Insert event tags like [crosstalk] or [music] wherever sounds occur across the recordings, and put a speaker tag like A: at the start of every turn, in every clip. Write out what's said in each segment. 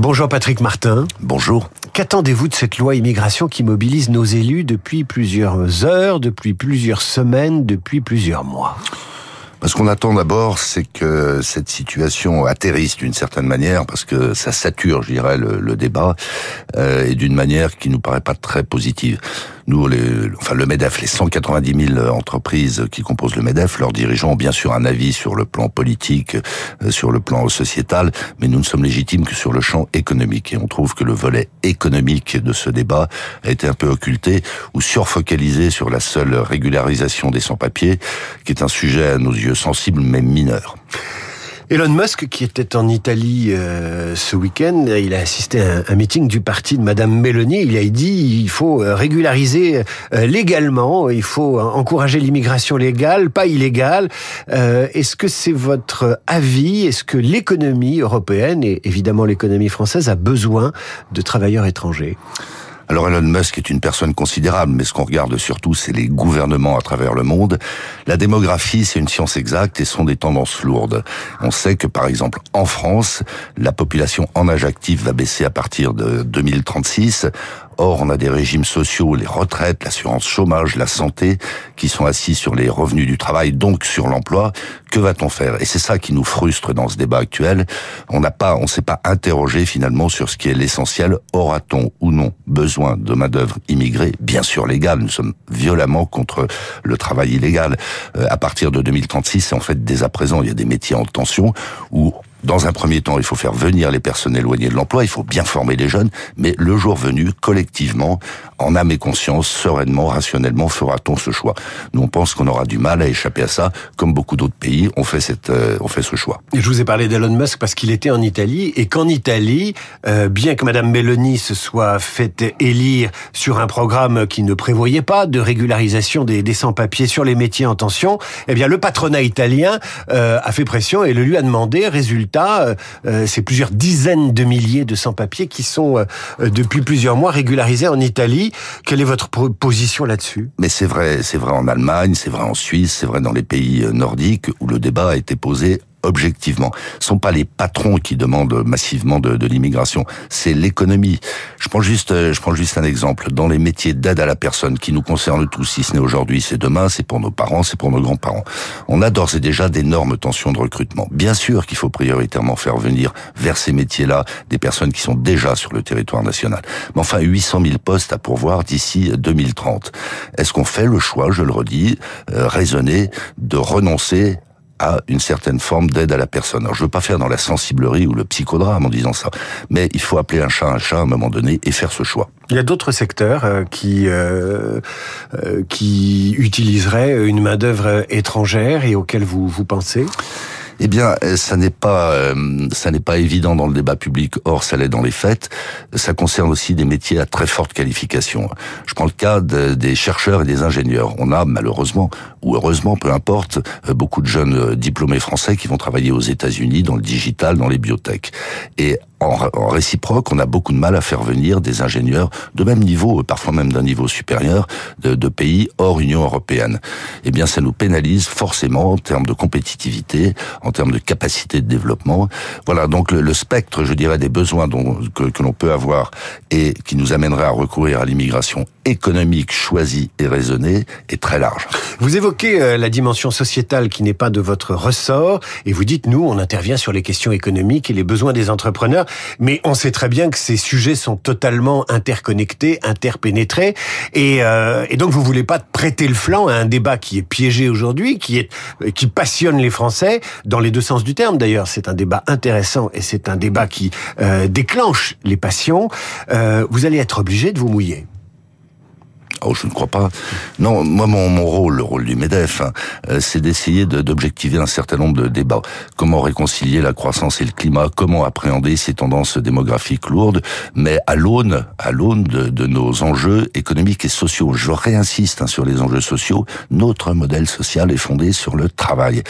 A: Bonjour Patrick Martin.
B: Bonjour.
A: Qu'attendez-vous de cette loi immigration qui mobilise nos élus depuis plusieurs heures, depuis plusieurs semaines, depuis plusieurs mois?
B: Ce qu'on attend d'abord, c'est que cette situation atterrisse d'une certaine manière, parce que ça sature, je dirais, le, débat, euh, et d'une manière qui nous paraît pas très positive. Nous, les, enfin le Medef, les 190 000 entreprises qui composent le Medef, leurs dirigeants ont bien sûr un avis sur le plan politique, euh, sur le plan sociétal, mais nous ne sommes légitimes que sur le champ économique. Et on trouve que le volet économique de ce débat a été un peu occulté ou surfocalisé sur la seule régularisation des sans-papiers, qui est un sujet à nos yeux sensible mais mineur.
A: Elon Musk, qui était en Italie euh, ce week-end, il a assisté à un, meeting du parti de Madame Meloni. Il a dit il faut euh, régulariser euh, légalement, il faut encourager l'immigration légale, pas illégale. Est-ce que c'est votre avis? Est-ce que l'économie européenne et évidemment l'économie française a besoin de travailleurs étrangers?
B: Alors Elon Musk est une personne considérable, mais ce qu'on regarde surtout, c'est les gouvernements à travers le monde. La démographie, c'est une science exacte et sont des tendances lourdes. On sait que, par exemple, en France, la population en âge actif va baisser à partir de 2036. Or, on a des régimes sociaux, les retraites, l'assurance chômage, la santé, qui sont assis sur les revenus du travail, donc sur l'emploi. Que va-t-on faire? Et c'est ça qui nous frustre dans ce débat actuel. On n'a pas, on s'est pas interrogé finalement sur ce qui est l'essentiel. Aura-t-on ou non besoin de main d'œuvre immigrée? Bien sûr légale. Nous sommes violemment contre le travail illégal. Euh, à partir de 2036, en fait dès à présent, il y a des métiers en tension où dans un premier temps, il faut faire venir les personnes éloignées de l'emploi, il faut bien former les jeunes, mais le jour venu, collectivement, en âme et conscience, sereinement, rationnellement, fera-t-on ce choix? Nous, on pense qu'on aura du mal à échapper à ça, comme beaucoup d'autres pays ont fait, cette, euh, ont fait ce choix.
A: Je vous ai parlé d'Elon Musk parce qu'il était en Italie, et qu'en Italie, euh, bien que Madame Meloni se soit faite élire sur un programme qui ne prévoyait pas de régularisation des, des sans-papiers sur les métiers en tension, eh bien, le patronat italien euh, a fait pression et le lui a demandé, résultat, euh, euh, c'est plusieurs dizaines de milliers de sans-papiers qui sont euh, depuis plusieurs mois régularisés en Italie. Quelle est votre position là-dessus?
B: Mais c'est vrai, c'est vrai en Allemagne, c'est vrai en Suisse, c'est vrai dans les pays nordiques où le débat a été posé objectivement. Ce sont pas les patrons qui demandent massivement de, de l'immigration, c'est l'économie. Je prends juste, euh, je prends juste un exemple. Dans les métiers d'aide à la personne qui nous concernent tous, si ce n'est aujourd'hui, c'est demain, c'est pour nos parents, c'est pour nos grands-parents. On a d'ores et déjà d'énormes tensions de recrutement. Bien sûr qu'il faut prioritairement faire venir vers ces métiers-là des personnes qui sont déjà sur le territoire national. Mais enfin, 800 000 postes à pourvoir d'ici 2030. Est-ce qu'on fait le choix, je le redis, euh, raisonné, de renoncer à une certaine forme d'aide à la personne. Alors je veux pas faire dans la sensiblerie ou le psychodrame en disant ça, mais il faut appeler un chat un chat à un moment donné et faire ce choix.
A: Il y a d'autres secteurs euh, qui euh, euh, qui utiliseraient une main d'œuvre étrangère et auxquels vous vous pensez?
B: Eh bien, euh, ça n'est pas, euh, ça n'est pas évident dans le débat public. Or, ça l'est dans les faits. Ça concerne aussi des métiers à très forte qualification. Je prends le cas des chercheurs et des ingénieurs. On a malheureusement ou heureusement, peu importe, euh, beaucoup de jeunes diplômés français qui vont travailler aux États-Unis dans le digital, dans les biotech. Et en, réciproque, on a beaucoup de mal à faire venir des ingénieurs de même niveau, parfois même d'un niveau supérieur, de, pays hors Union européenne. Eh bien, ça nous pénalise forcément en termes de compétitivité, en termes de capacité de développement. Voilà, donc le, spectre, je dirais, des besoins que l'on peut avoir et qui nous amènerait à recourir à l'immigration économique choisie et raisonnée est très large.
A: Vous évoquez euh, la dimension sociétale qui n'est pas de votre ressort et vous dites, nous, on intervient sur les questions économiques et les besoins des entrepreneurs. Mais on sait très bien que ces sujets sont totalement interconnectés, interpénétrés, et, euh, et donc vous voulez pas prêter le flanc à un débat qui est piégé aujourd'hui, qui est qui passionne les Français dans les deux sens du terme. D'ailleurs, c'est un débat intéressant et c'est un débat qui euh, déclenche les passions. Euh, vous allez être obligé de vous mouiller.
B: Oh, je ne crois pas. Non, moi, mon, mon rôle, le rôle du MEDEF, hein, euh, c'est d'essayer d'objectiver un certain nombre de débats. Comment réconcilier la croissance et le climat? Comment appréhender ces tendances démographiques lourdes? Mais à l'aune, à l'aune de, de, nos enjeux économiques et sociaux. Je réinsiste hein, sur les enjeux sociaux. Notre modèle social est fondé sur le travail.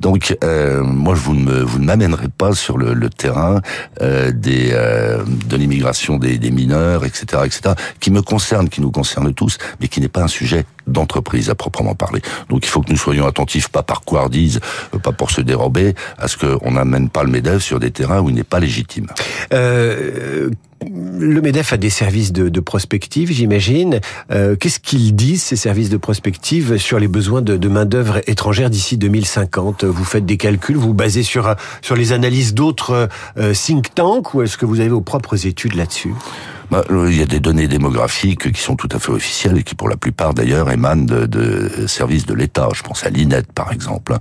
B: Donc, euh, moi, vous ne vous ne m'amènerez pas sur le, le terrain euh, des euh, de l'immigration des, des mineurs, etc., etc., qui me concerne, qui nous concerne tous mais qui n'est pas un sujet d'entreprise à proprement parler. Donc il faut que nous soyons attentifs, pas par couardise, euh, pas pour se dérober, à ce qu'on n'amène pas le MEDEF sur des terrains où il n'est pas légitime.
A: Euh, le MEDEF a des services de, de prospective, j'imagine. Euh, Qu'est-ce qu'ils disent, ces services de prospective, sur les besoins de, main-d'œuvre étrangère d'ici 2050 Vous faites des calculs, vous, basez sur, sur les analyses d'autres think tanks ou est-ce que vous avez vos propres études là-dessus?
B: Bah, il y a des données démographiques qui sont tout à fait officielles et qui, pour la plupart d'ailleurs, émanent de, services de l'État. Je pense à l'INET, par exemple.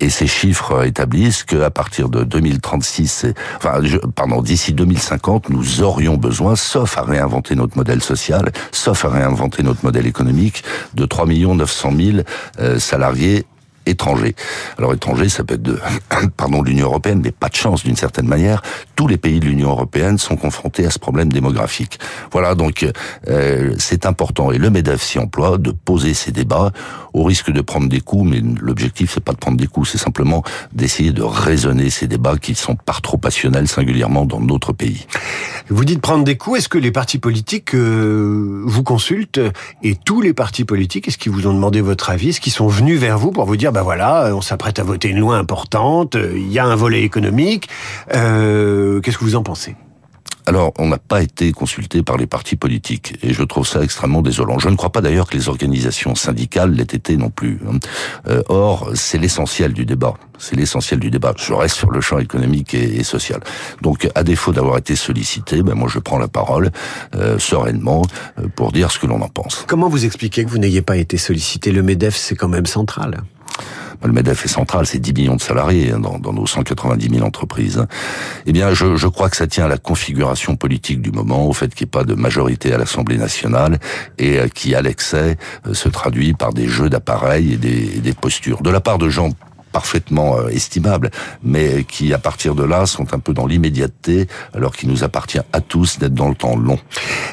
B: Et ces chiffres établissent qu'à partir de 2036, enfin, je, pardon, d'ici 2050, nous aurions besoin, sauf à réinventer notre modèle social, sauf à réinventer notre modèle économique, de 3 900 000 euh, salariés étrangers. Alors étrangers, ça peut être de, [laughs] pardon, l'Union européenne, mais pas de chance d'une certaine manière. Tous les pays de l'Union européenne sont confrontés à ce problème démographique. Voilà, donc euh, c'est important et le Medef s'y emploie de poser ces débats au risque de prendre des coups, mais l'objectif c'est pas de prendre des coups, c'est simplement d'essayer de raisonner ces débats qui sont par trop passionnels, singulièrement dans notre pays.
A: Vous dites prendre des coups. Est-ce que les partis politiques euh, vous consultent et tous les partis politiques, est-ce qu'ils vous ont demandé votre avis, est-ce qu'ils sont venus vers vous pour vous dire ben voilà, on s'apprête à voter une loi importante, il y a un volet économique. Euh, Qu'est-ce que vous en pensez?
B: Alors, on n'a pas été consulté par les partis politiques, et je trouve ça extrêmement désolant. Je ne crois pas d'ailleurs que les organisations syndicales l'aient été non plus. Euh, or, c'est l'essentiel du débat. C'est l'essentiel du débat. Je reste sur le champ économique et, et social. Donc, à défaut d'avoir été sollicité, ben moi, je prends la parole euh, sereinement euh, pour dire ce que l'on en pense.
A: Comment vous expliquez que vous n'ayez pas été sollicité? Le Medef, c'est quand même central.
B: Le MEDEF est central, c'est 10 millions de salariés hein, dans, dans, nos 190 000 entreprises. Eh bien, je, je, crois que ça tient à la configuration politique du moment, au fait qu'il n'y ait pas de majorité à l'Assemblée nationale et euh, qui, à l'excès, euh, se traduit par des jeux d'appareils et des, et des postures. De la part de gens parfaitement euh, estimables, mais qui à partir de là sont un peu dans l'immédiateté, alors qu'il nous appartient à tous d'être dans le temps long.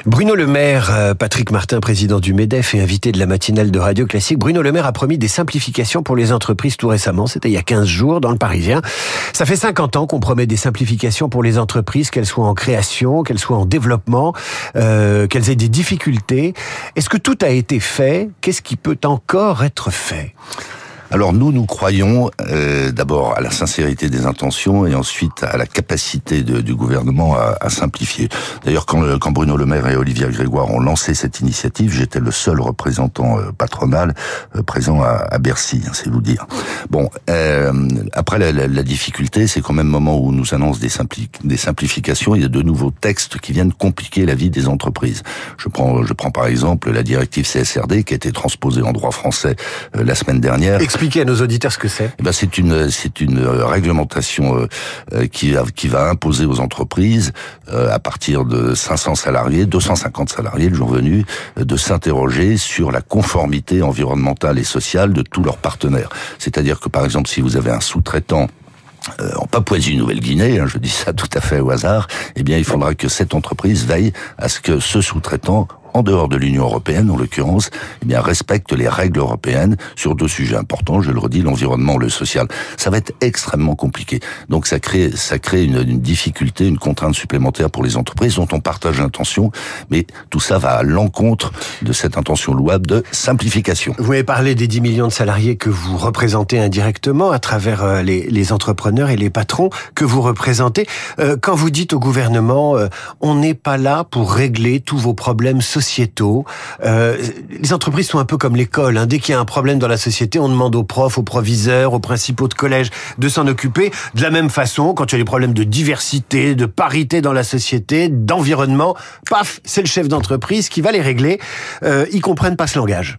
A: Bruno Le Maire, euh, Patrick Martin, président du MEDEF et invité de la matinale de Radio Classique, Bruno Le Maire a promis des simplifications pour les entreprises tout récemment, c'était il y a 15 jours dans le Parisien. Ça fait 50 ans qu'on promet des simplifications pour les entreprises, qu'elles soient en création, qu'elles soient en développement, euh, qu'elles aient des difficultés. Est-ce que tout a été fait? Qu'est-ce qui peut encore être fait?
B: Alors nous, nous croyons euh, d'abord à la sincérité des intentions et ensuite à la capacité de, du gouvernement à, à simplifier. D'ailleurs, quand, quand Bruno Le Maire et Olivier Grégoire ont lancé cette initiative, j'étais le seul représentant euh, patronal euh, présent à, à Bercy, hein, c'est vous dire. Bon, euh, après la, la, la difficulté, c'est qu'au même moment où nous annonce des, simpli des simplifications, il y a de nouveaux textes qui viennent compliquer la vie des entreprises. Je prends, je prends par exemple la directive CSRD qui a été transposée en droit français euh, la semaine dernière
A: expliquer à nos auditeurs ce que c'est
B: eh ben C'est une, c'est une réglementation euh, euh, qui, qui va imposer aux entreprises, euh, à partir de 500 salariés, 250 salariés le jour venu, de s'interroger sur la conformité environnementale et sociale de tous leurs partenaires. C'est-à-dire que, par exemple, si vous avez un sous-traitant euh, en Papouasie-Nouvelle-Guinée, hein, je dis ça tout à fait au hasard, eh bien, il faudra que cette entreprise veille à ce que ce sous-traitant en dehors de l'Union européenne, en l'occurrence, eh bien, respecte les règles européennes sur deux sujets importants, je le redis, l'environnement, le social. Ça va être extrêmement compliqué. Donc, ça crée, ça crée une, une difficulté, une contrainte supplémentaire pour les entreprises dont on partage l'intention, mais tout ça va à l'encontre de cette intention louable de simplification.
A: Vous avez parlé des 10 millions de salariés que vous représentez indirectement à travers euh, les, les entrepreneurs et les patrons que vous représentez. Euh, quand vous dites au gouvernement, euh, on n'est pas là pour régler tous vos problèmes sociaux, sociétaux. Euh, les entreprises sont un peu comme l'école. Hein. Dès qu'il y a un problème dans la société, on demande aux profs, aux proviseurs, aux principaux de collège de s'en occuper. De la même façon, quand il y a des problèmes de diversité, de parité dans la société, d'environnement, paf, c'est le chef d'entreprise qui va les régler. Euh, ils comprennent pas ce langage.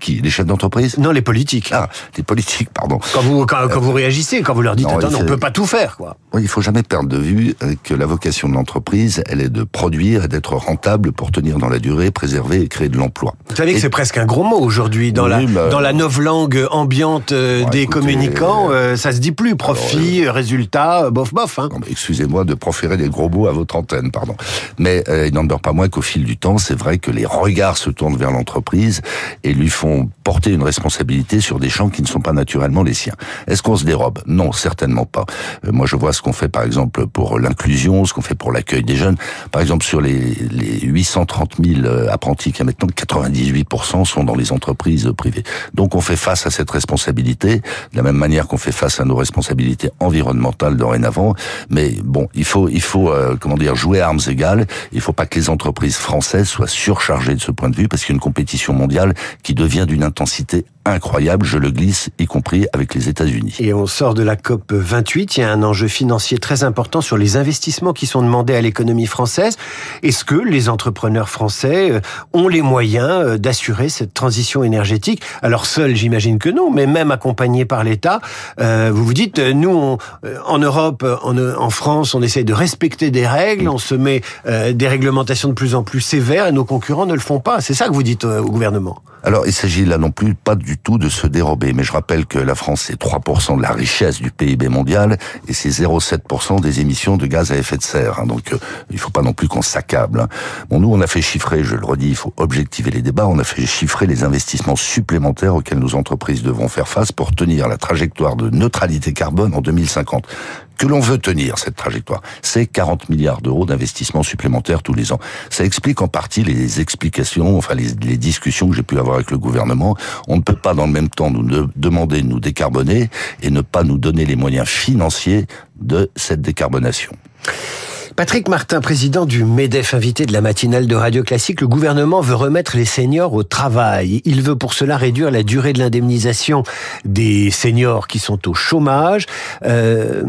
B: Qui Les chefs d'entreprise?
A: Non, les politiques.
B: Ah, les politiques, pardon.
A: Quand vous, quand, quand vous réagissez, quand vous leur dites, non, attends, on peut pas tout faire, quoi.
B: Oui, il faut jamais perdre de vue euh, que la vocation de l'entreprise, elle est de produire et d'être rentable pour tenir dans la durée, préserver et créer de l'emploi.
A: Vous savez et... que c'est presque un gros mot aujourd'hui dans oui, la bah, dans la novlangue ambiante euh, des écoutez, communicants. Euh, ça se dit plus profit, alors, résultat, bof bof. Hein.
B: Excusez-moi de proférer des gros mots à votre antenne, pardon. Mais euh, il n'en demeure pas moins qu'au fil du temps, c'est vrai que les regards se tournent vers l'entreprise et lui font font porter une responsabilité sur des champs qui ne sont pas naturellement les siens. Est-ce qu'on se dérobe? Non, certainement pas. Euh, moi, je vois ce qu'on fait, par exemple, pour l'inclusion, ce qu'on fait pour l'accueil des jeunes. Par exemple, sur les, les 830 000 euh, apprentis qui y a maintenant, 98% sont dans les entreprises privées. Donc, on fait face à cette responsabilité, de la même manière qu'on fait face à nos responsabilités environnementales dorénavant. Mais bon, il faut, il faut, euh, comment dire, jouer à armes égales. Il faut pas que les entreprises françaises soient surchargées de ce point de vue, parce qu'il y a une compétition mondiale qui devient d'une intensité incroyable, je le glisse, y compris avec les États-Unis.
A: Et on sort de la COP 28, il y a un enjeu financier très important sur les investissements qui sont demandés à l'économie française. Est-ce que les entrepreneurs français euh, ont les moyens euh, d'assurer cette transition énergétique? Alors seuls, j'imagine que non, mais même accompagnés par l'État, euh, vous vous dites, nous, en Europe, en, France, on essaie de respecter des règles, on se met des réglementations de plus en plus sévères et nos concurrents ne le font pas. C'est ça que vous dites au gouvernement?
B: Alors, il s'agit là non plus pas du tout de se dérober, mais je rappelle que la France, c'est 3% de la richesse du PIB mondial et c'est 0,7% des émissions de gaz à effet de serre. Hein. donc, euh, il faut pas non plus qu'on s'accable. Hein. Bon, nous, on a fait chiffrer, je le redis, il faut objectiver les débats, on a fait chiffrer les investissements supplémentaires auxquels nos entreprises devront faire face pour tenir la trajectoire de neutralité carbone en 2050 que l'on veut tenir cette trajectoire, c'est 40 milliards d'euros d'investissement supplémentaires tous les ans. Ça explique en partie les explications, enfin les, les discussions que j'ai pu avoir avec le gouvernement. On ne peut pas dans le même temps nous demander de nous décarboner et ne pas nous donner les moyens financiers de cette décarbonation.
A: Patrick Martin, président du MEDEF, invité de la matinale de Radio Classique, le gouvernement veut remettre les seniors au travail. Il veut pour cela réduire la durée de l'indemnisation des seniors qui sont au chômage. Euh,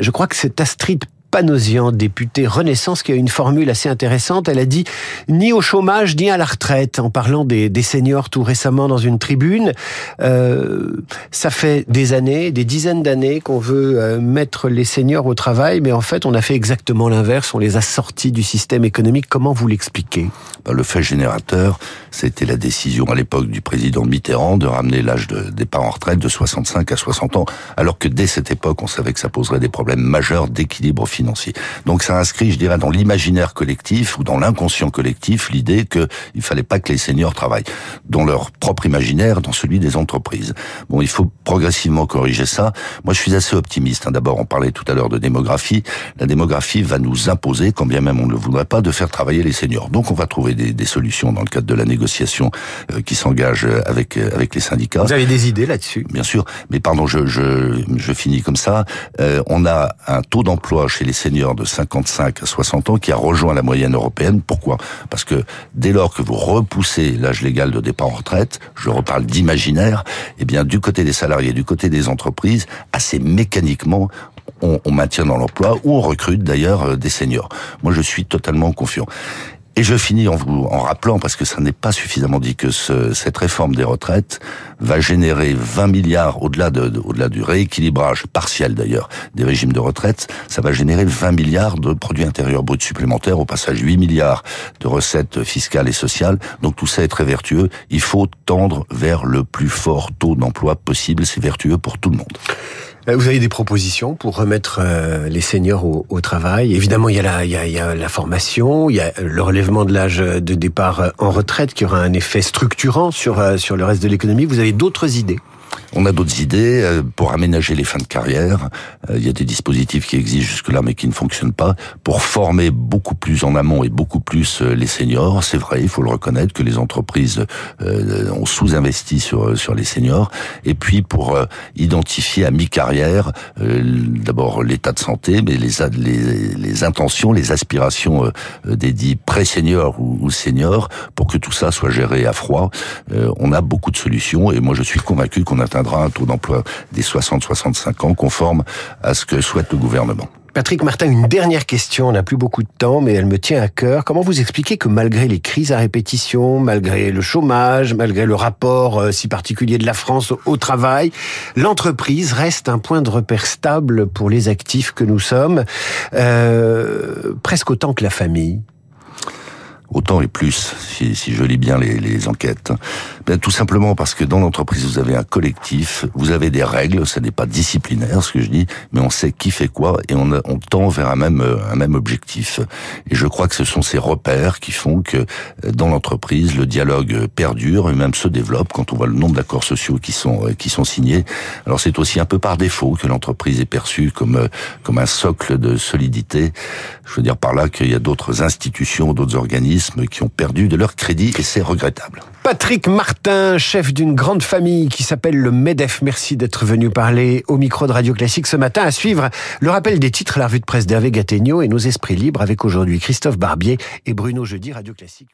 A: je crois que c'est Astrid Panosian, députée Renaissance, qui a une formule assez intéressante. Elle a dit ni au chômage ni à la retraite, en parlant des, des seniors tout récemment dans une tribune. Euh, ça fait des années, des dizaines d'années qu'on veut euh, mettre les seniors au travail, mais en fait, on a fait exactement l'inverse. On les a sortis du système économique. Comment vous l'expliquez?
B: Bah, Le fait générateur, c'était la décision à l'époque du président Mitterrand de ramener l'âge de départ en retraite de 65 à 60 ans, alors que dès cette époque, on savait que ça poserait des problèmes majeurs d'équilibre financier financier. Donc ça inscrit, je dirais, dans l'imaginaire collectif ou dans l'inconscient collectif l'idée qu'il fallait pas que les seniors travaillent dans leur propre imaginaire, dans celui des entreprises. Bon, il faut progressivement corriger ça. Moi, je suis assez optimiste. Hein. D'abord, on parlait tout à l'heure de démographie. La démographie va nous imposer, quand bien même on ne le voudrait pas, de faire travailler les seniors. Donc, on va trouver des, des solutions dans le cadre de la négociation euh, qui s'engage avec euh, avec les syndicats.
A: Vous avez des idées là-dessus?
B: Bien sûr, mais pardon, je je, je finis comme ça. Euh, on a un taux d'emploi chez les seniors de 55 à 60 ans qui a rejoint la moyenne européenne. Pourquoi? Parce que dès lors que vous repoussez l'âge légal de départ en retraite, je reparle d'imaginaire, eh bien du côté des salariés, du côté des entreprises, assez mécaniquement, on, on maintient dans l'emploi ou on recrute d'ailleurs euh, des seniors. Moi, je suis totalement confiant. Et je finis en vous en rappelant, parce que ça n'est pas suffisamment dit, que ce, cette réforme des retraites va générer 20 milliards au-delà de, au-delà du rééquilibrage partiel d'ailleurs des régimes de retraite, ça va générer 20 milliards de produits intérieurs bruts supplémentaires, au passage 8 milliards de recettes fiscales et sociales. Donc tout ça est très vertueux. Il faut tendre vers le plus fort taux d'emploi possible. C'est vertueux pour tout le monde.
A: Euh, vous avez des propositions pour remettre euh, les seniors au, travail? Évidemment, il y, a la, il, y a, la formation, il y a le relèvement de l'âge de départ en retraite qui aura un effet structurant sur, euh, sur le reste de l'économie. Vous avez d'autres idées?
B: On a d'autres idées euh, pour aménager les fins de carrière. Euh, il y a des dispositifs qui existent jusque-là mais qui ne fonctionnent pas. Pour former beaucoup plus en amont et beaucoup plus euh, les seniors, c'est vrai, il faut le reconnaître que les entreprises ont sous-investi sur sur les seniors. Et puis pour identifier à mi-carrière d'abord l'état de santé, mais les, intentions, les aspirations des dits pré-seniors ou, ou seniors pour que tout ça soit géré à froid. on a beaucoup de solutions et moi je suis convaincu qu'on atteint un taux d'emploi des 60-65 ans conforme à ce que souhaite le gouvernement.
A: Patrick Martin, une dernière question. On n'a plus beaucoup de temps, mais elle me tient à cœur. Comment vous expliquez que malgré les crises à répétition, malgré le chômage, malgré le rapport euh, si particulier de la France au travail, l'entreprise reste un point de repère stable pour les actifs que nous sommes, euh, presque autant que la famille?
B: Autant et plus, si, si je lis bien les, les enquêtes. Ben, tout simplement parce que dans l'entreprise, vous avez un collectif, vous avez des règles, ce n'est pas disciplinaire ce que je dis, mais on sait qui fait quoi et on, on tend vers un même, un même objectif. Et je crois que ce sont ces repères qui font que euh, dans l'entreprise, le dialogue perdure et même se développe quand on voit le nombre d'accords sociaux qui sont, euh, qui sont signés. Alors c'est aussi un peu par défaut que l'entreprise est perçue comme, euh, comme un socle de solidité. Je veux dire par là qu'il y a d'autres institutions, d'autres organismes qui ont perdu de leur crédit et c'est regrettable.
A: Patrick Martin, chef d'une grande famille qui s'appelle le MEDEF. Merci d'être venu parler au micro de Radio Classique ce matin. À suivre le rappel des titres, la revue de presse d'Hervé Gattegno et nos esprits libres avec aujourd'hui Christophe Barbier et Bruno Jeudi, Radio Classique.